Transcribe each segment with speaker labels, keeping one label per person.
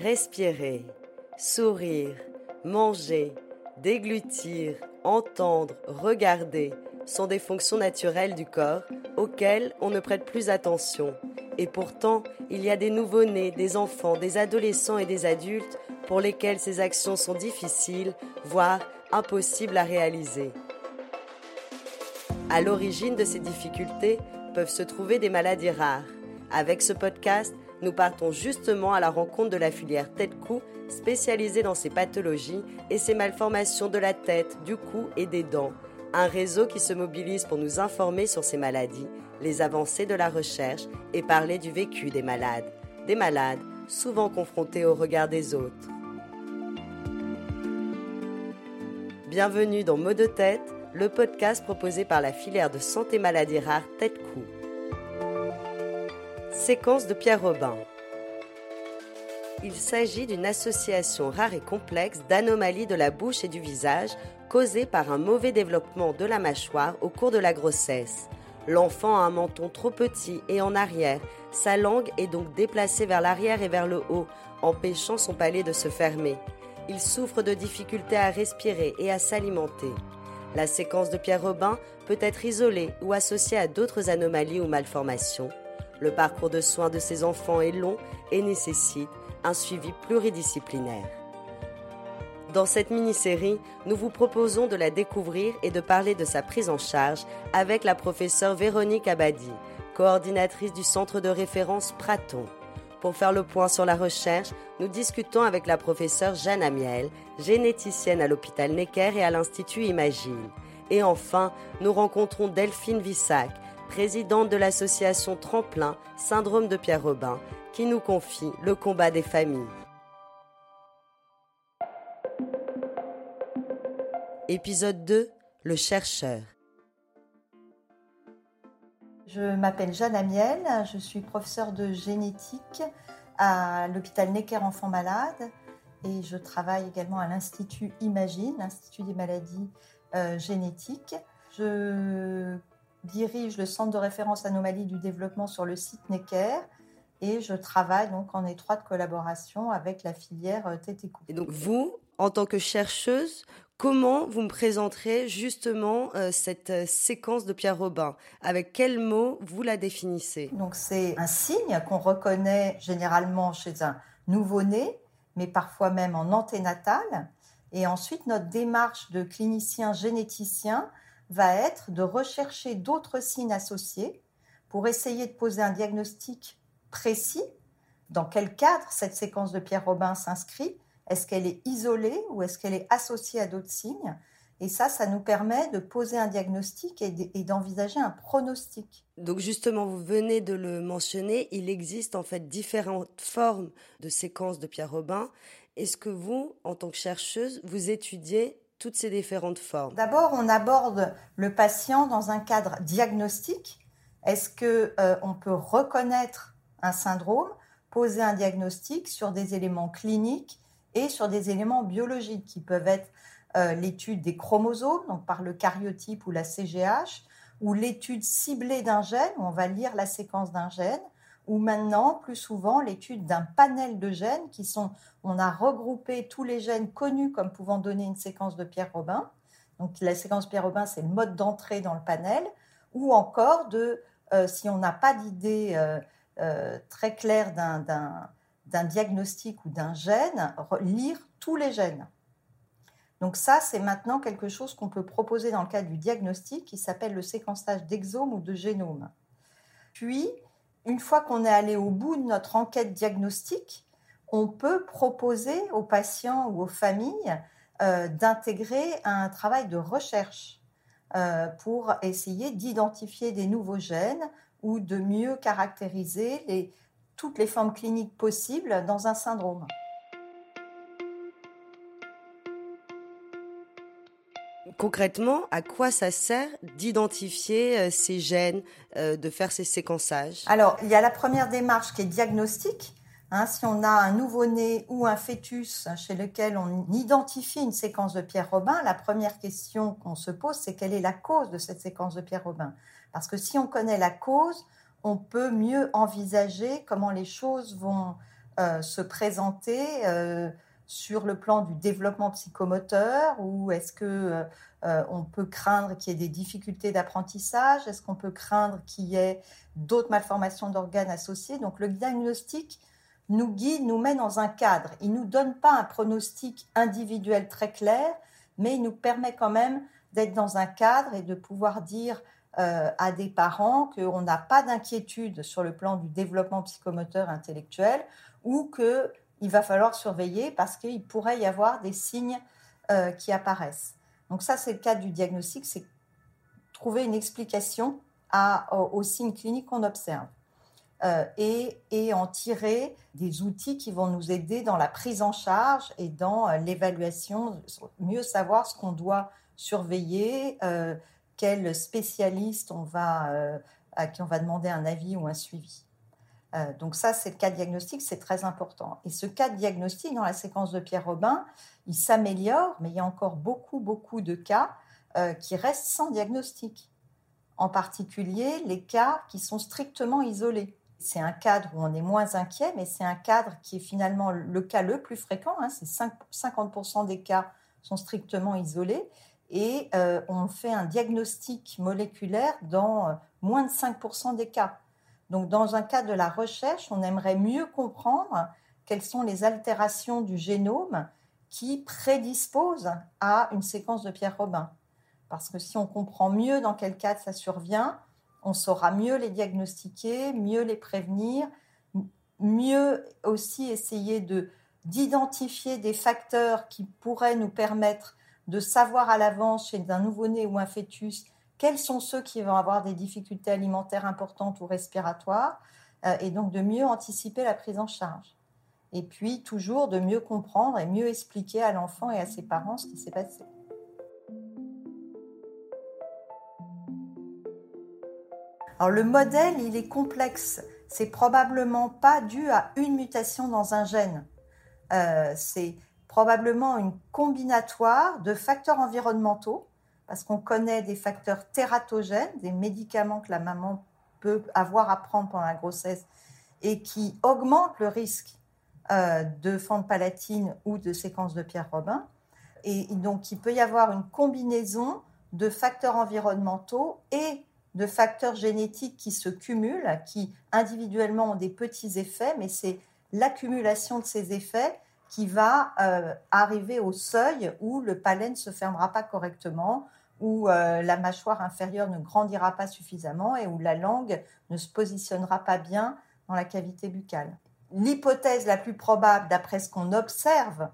Speaker 1: Respirer, sourire, manger, déglutir, entendre, regarder sont des fonctions naturelles du corps auxquelles on ne prête plus attention. Et pourtant, il y a des nouveau-nés, des enfants, des adolescents et des adultes pour lesquels ces actions sont difficiles, voire impossibles à réaliser. À l'origine de ces difficultés peuvent se trouver des maladies rares. Avec ce podcast, nous partons justement à la rencontre de la filière tête-cou spécialisée dans ces pathologies et ces malformations de la tête, du cou et des dents. Un réseau qui se mobilise pour nous informer sur ces maladies, les avancées de la recherche et parler du vécu des malades. Des malades souvent confrontés au regard des autres. Bienvenue dans Mots de tête, le podcast proposé par la filière de santé maladies rares Tête-Cou. Séquence de Pierre Robin. Il s'agit d'une association rare et complexe d'anomalies de la bouche et du visage causées par un mauvais développement de la mâchoire au cours de la grossesse. L'enfant a un menton trop petit et en arrière. Sa langue est donc déplacée vers l'arrière et vers le haut, empêchant son palais de se fermer. Il souffre de difficultés à respirer et à s'alimenter. La séquence de Pierre Robin peut être isolée ou associée à d'autres anomalies ou malformations. Le parcours de soins de ces enfants est long et nécessite un suivi pluridisciplinaire. Dans cette mini-série, nous vous proposons de la découvrir et de parler de sa prise en charge avec la professeure Véronique Abadi, coordinatrice du centre de référence Praton. Pour faire le point sur la recherche, nous discutons avec la professeure Jeanne Amiel, généticienne à l'hôpital Necker et à l'Institut Imagine. Et enfin, nous rencontrons Delphine Vissac, présidente de l'association Tremplin Syndrome de Pierre Robin, qui nous confie le combat des familles. Épisode 2 Le chercheur.
Speaker 2: Je m'appelle Jeanne Amiel, je suis professeure de génétique à l'hôpital Necker Enfants Malades et je travaille également à l'Institut Imagine, l'Institut des maladies euh, génétiques. Je dirige le centre de référence anomalie du développement sur le site Necker et je travaille donc en étroite collaboration avec la filière euh, TTCO.
Speaker 1: Et donc vous, en tant que chercheuse, comment vous me présenterez justement euh, cette euh, séquence de Pierre Robin? Avec quels mots vous la définissez?
Speaker 2: Donc c'est un signe qu'on reconnaît généralement chez un nouveau-né, mais parfois même en anténatal. Et ensuite, notre démarche de clinicien généticien va être de rechercher d'autres signes associés pour essayer de poser un diagnostic précis. Dans quel cadre cette séquence de Pierre Robin s'inscrit? Est-ce qu'elle est isolée ou est-ce qu'elle est associée à d'autres signes? Et ça, ça nous permet de poser un diagnostic et d'envisager un pronostic.
Speaker 1: Donc justement, vous venez de le mentionner, il existe en fait différentes formes de séquences de Pierre Robin. Est-ce que vous, en tant que chercheuse, vous étudiez toutes ces différentes formes
Speaker 2: D'abord, on aborde le patient dans un cadre diagnostique. Est-ce que euh, on peut reconnaître un syndrome, poser un diagnostic sur des éléments cliniques et sur des éléments biologiques qui peuvent être euh, l'étude des chromosomes, donc par le cariotype ou la CGH, ou l'étude ciblée d'un gène, où on va lire la séquence d'un gène, ou maintenant, plus souvent, l'étude d'un panel de gènes qui sont, on a regroupé tous les gènes connus comme pouvant donner une séquence de Pierre-Robin. Donc la séquence Pierre-Robin, c'est le mode d'entrée dans le panel, ou encore de, euh, si on n'a pas d'idée euh, euh, très claire d'un diagnostic ou d'un gène, lire tous les gènes. Donc ça, c'est maintenant quelque chose qu'on peut proposer dans le cadre du diagnostic qui s'appelle le séquençage d'exome ou de génome. Puis, une fois qu'on est allé au bout de notre enquête diagnostique, on peut proposer aux patients ou aux familles euh, d'intégrer un travail de recherche euh, pour essayer d'identifier des nouveaux gènes ou de mieux caractériser toutes les formes cliniques possibles dans un syndrome.
Speaker 1: Concrètement, à quoi ça sert d'identifier euh, ces gènes, euh, de faire ces séquençages?
Speaker 2: Alors, il y a la première démarche qui est diagnostique. Hein, si on a un nouveau-né ou un fœtus chez lequel on identifie une séquence de Pierre Robin, la première question qu'on se pose, c'est quelle est la cause de cette séquence de Pierre Robin? Parce que si on connaît la cause, on peut mieux envisager comment les choses vont se présenter sur le plan du développement psychomoteur ou est-ce que on peut craindre qu'il y ait des difficultés d'apprentissage? Est-ce qu'on peut craindre qu'il y ait d'autres malformations d'organes associées Donc le diagnostic nous guide, nous met dans un cadre. Il ne nous donne pas un pronostic individuel très clair, mais il nous permet quand même d'être dans un cadre et de pouvoir dire euh, à des parents qu'on n'a pas d'inquiétude sur le plan du développement psychomoteur intellectuel ou qu'il va falloir surveiller parce qu'il pourrait y avoir des signes euh, qui apparaissent. Donc ça, c'est le cadre du diagnostic, c'est trouver une explication aux signes cliniques qu'on observe. Euh, et, en tirer des outils qui vont nous aider dans la prise en charge et dans euh, l'évaluation, mieux savoir ce qu'on doit surveiller, quel spécialiste on va, à qui on va demander un avis ou un suivi. Donc ça, c'est le cas de diagnostic, c'est très important. Et ce cas diagnostic dans la séquence de Pierre Robin, il s'améliore, mais il y a encore beaucoup, beaucoup de cas qui restent sans diagnostic. En particulier les cas qui sont strictement isolés c'est un cadre où on est moins inquiet, mais c'est un cadre qui est finalement le cas le plus fréquent. Hein, c'est 50% des cas sont strictement isolés et euh, on fait un diagnostic moléculaire dans euh, moins de 5% des cas. Donc dans un cas de la recherche, on aimerait mieux comprendre quelles sont les altérations du génome qui prédisposent à une séquence de Pierre Robin. Parce que si on comprend mieux dans quel cas ça survient, on saura mieux les diagnostiquer, mieux les prévenir, mieux aussi essayer de d'identifier des facteurs qui pourraient nous permettre de savoir à l'avance chez un nouveau-né ou un fœtus quels sont ceux qui vont avoir des difficultés alimentaires importantes ou respiratoires, euh, et donc de mieux anticiper la prise en charge. Et puis toujours de mieux comprendre et mieux expliquer à l'enfant et à ses parents ce qui s'est passé. Alors le modèle, il est complexe. C'est probablement pas dû à une mutation dans un gène. Euh, c'est probablement une combinatoire de facteurs environnementaux, parce qu'on connaît des facteurs tératogènes, des médicaments que la maman peut avoir à prendre pendant la grossesse et qui augmentent le risque euh, de fente palatine ou de séquence de Pierre-Robin. Et donc, il peut y avoir une combinaison de facteurs environnementaux et de facteurs génétiques qui se cumulent, qui individuellement ont des petits effets, mais c'est l'accumulation de ces effets qui va euh, arriver au seuil où le palais ne se fermera pas correctement, où euh, la mâchoire inférieure ne grandira pas suffisamment et où la langue ne se positionnera pas bien dans la cavité buccale. L'hypothèse la plus probable, d'après ce qu'on observe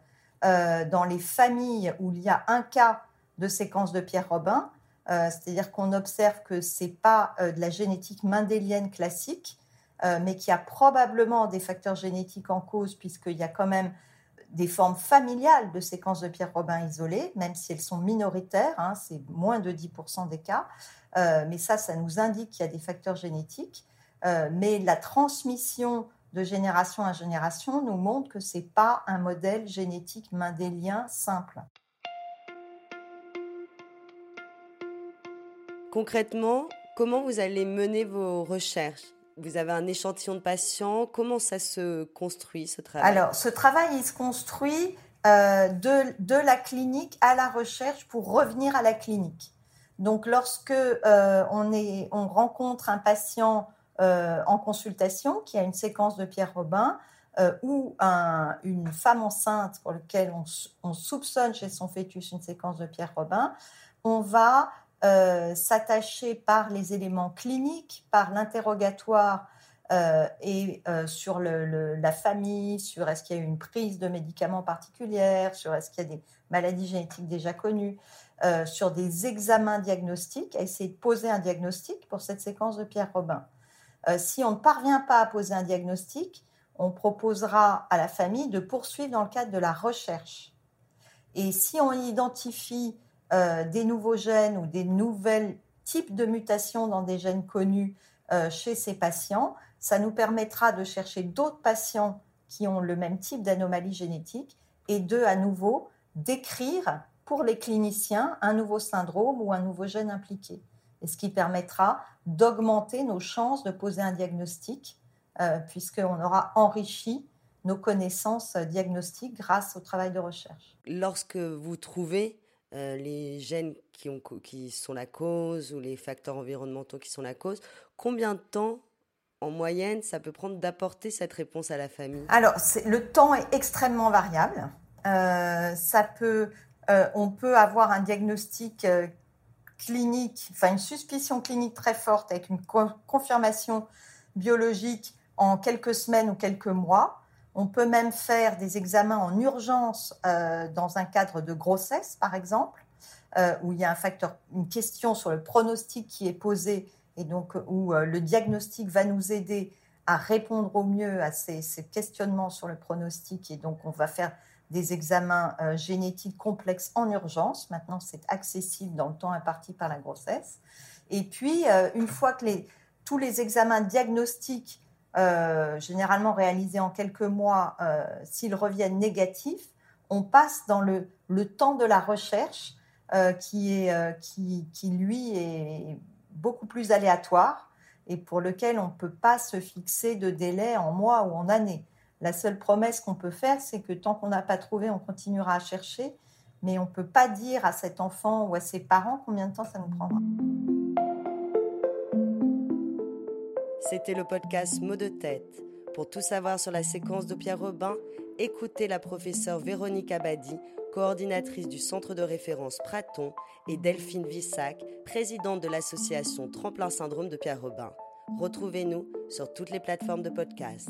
Speaker 2: euh, dans les familles où il y a un cas de séquence de Pierre Robin, euh, c'est-à-dire qu'on observe que ce n'est pas de la génétique mendélienne classique, mais qu'il y a probablement des facteurs génétiques en cause, puisqu'il y a quand même des formes familiales de séquences de Pierre Robin isolées, même si elles sont minoritaires, hein, c'est moins de 10% des cas, mais ça, ça nous indique qu'il y a des facteurs génétiques. mais la transmission de génération en génération nous montre que ce n'est pas un modèle génétique mendélien simple.
Speaker 1: Concrètement, comment vous allez mener vos recherches? Vous avez un échantillon de patients. Comment ça se construit ce travail?
Speaker 2: Alors, ce travail, il se construit euh, de, la clinique à la recherche pour revenir à la clinique. Donc, lorsque euh, on, est, on rencontre un patient euh, en consultation qui a une séquence de Pierre Robin, ou une femme enceinte pour laquelle on, soupçonne chez son fœtus une séquence de Pierre Robin, on va euh, s'attacher par les éléments cliniques, par l'interrogatoire euh, et euh, sur la famille, sur est-ce qu'il y a eu une prise de médicaments particulière, sur est-ce qu'il y a des maladies génétiques déjà connues, sur des examens diagnostiques, essayer de poser un diagnostic pour cette séquence de Pierre Robin. si on ne parvient pas à poser un diagnostic, on proposera à la famille de poursuivre dans le cadre de la recherche. Et si on identifie euh, des nouveaux gènes ou des nouvelles types de mutations dans des gènes connus euh, chez ces patients, ça nous permettra de chercher d'autres patients qui ont le même type d'anomalie génétique et de, à nouveau, décrire pour les cliniciens un nouveau syndrome ou un nouveau gène impliqué. Et ce qui permettra d'augmenter nos chances de poser un diagnostic, euh, puisqu'on aura enrichi nos connaissances diagnostiques grâce au travail de recherche.
Speaker 1: Lorsque vous trouvez euh, les gènes qui, ont, qui sont la cause ou les facteurs environnementaux qui sont la cause, combien de temps en moyenne ça peut prendre d'apporter cette réponse à la famille?
Speaker 2: Alors, le temps est extrêmement variable. Euh, ça peut, euh, on peut avoir un diagnostic clinique, enfin une suspicion clinique très forte avec une confirmation biologique en quelques semaines ou quelques mois. On peut même faire des examens en urgence euh, dans un cadre de grossesse, par exemple, euh, où il y a une question sur le pronostic qui est posée et donc où euh, le diagnostic va nous aider à répondre au mieux à ces, questionnements sur le pronostic. Et donc, on va faire des examens génétiques complexes en urgence. Maintenant, c'est accessible dans le temps imparti par la grossesse. Et puis, une fois que tous les examens diagnostiques euh, généralement réalisés en quelques mois, euh, s'ils reviennent négatifs, on passe dans le, le temps de la recherche euh, qui, est, qui, qui, lui, est beaucoup plus aléatoire et pour lequel on ne peut pas se fixer de délai en mois ou en années. La seule promesse qu'on peut faire, c'est que tant qu'on n'a pas trouvé, on continuera à chercher, mais on ne peut pas dire à cet enfant ou à ses parents combien de temps ça nous prendra.
Speaker 1: C'était le podcast Mots de tête. Pour tout savoir sur la séquence de Pierre Robin, écoutez la professeure Véronique Abadi, coordinatrice du centre de référence Praton, et Delphine Vissac, présidente de l'association Tremplin Syndrome de Pierre Robin. Retrouvez-nous sur toutes les plateformes de podcast.